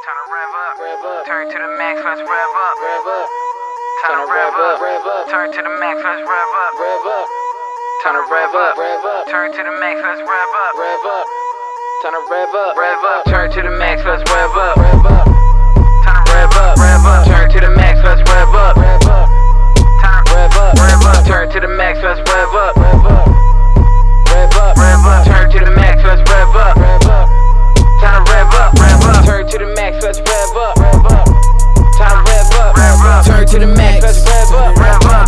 Turn to rev up. Rev up. Turn to the max, let's rev up. Rev up. Turn to rev up. Rev up. Turn to the max, let's rev up. Rev up. Turn to rev up. Rev up. Turn to the max, let's rev up. Rev up. Turn to rev up. Rev up. Turn to the max, let's rev up. Rev up. Turn to rev up. Rev up. Turn to the max, let's rev up. Rev up. Turn to Rev up. rev up. Turn to the max, let's rev up. Rev up. To the max, let's rev up. Rev up.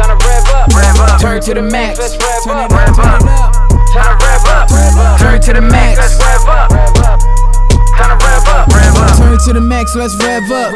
Time to rev up. Rev up. Turn to the max, let's rev up. Rev up. Turn to rev up. Rev up. Turn to the max, let's rev up. Rev up. Turn to rev up. Rev up. Turn to the max, let's rev up.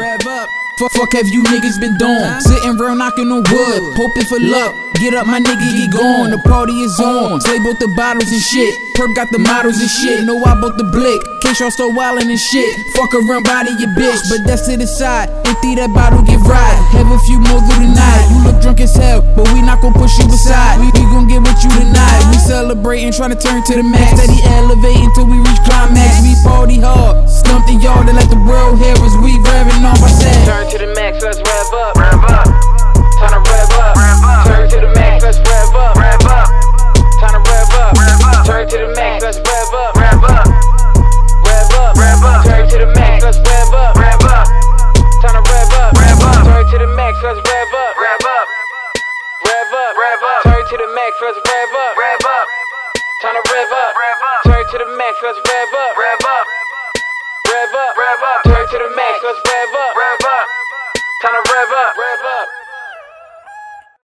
Fuck, fuck have you niggas been doing? Sitting real knocking on wood, hoping for luck. Get up, my nigga, get going. The party is on. Slay both the bottles and shit. Perp got the models and shit. Know I bought the blick. Case y'all start wildin' and shit. Fuck around, body your bitch. But that's to the side. Empty that bottle, get right. Have a few more through the night. You look drunk as hell, but we not gon' push you aside. We, we gon' get with you tonight. We celebrating, trying to turn to the max. Steady elevating till we reach climax. We party hard. Stumping y'all to let the world hear us. max, let's rev up. Rev up. Rev up. Rev up. Turn to the max, let's rev up. Rev up. Time to rev up. Rev up. Turn to the max, let's rev up. Rev up. Rev up. Rev up. Turn to the max, let's rev up. Rev up. Time to rev up.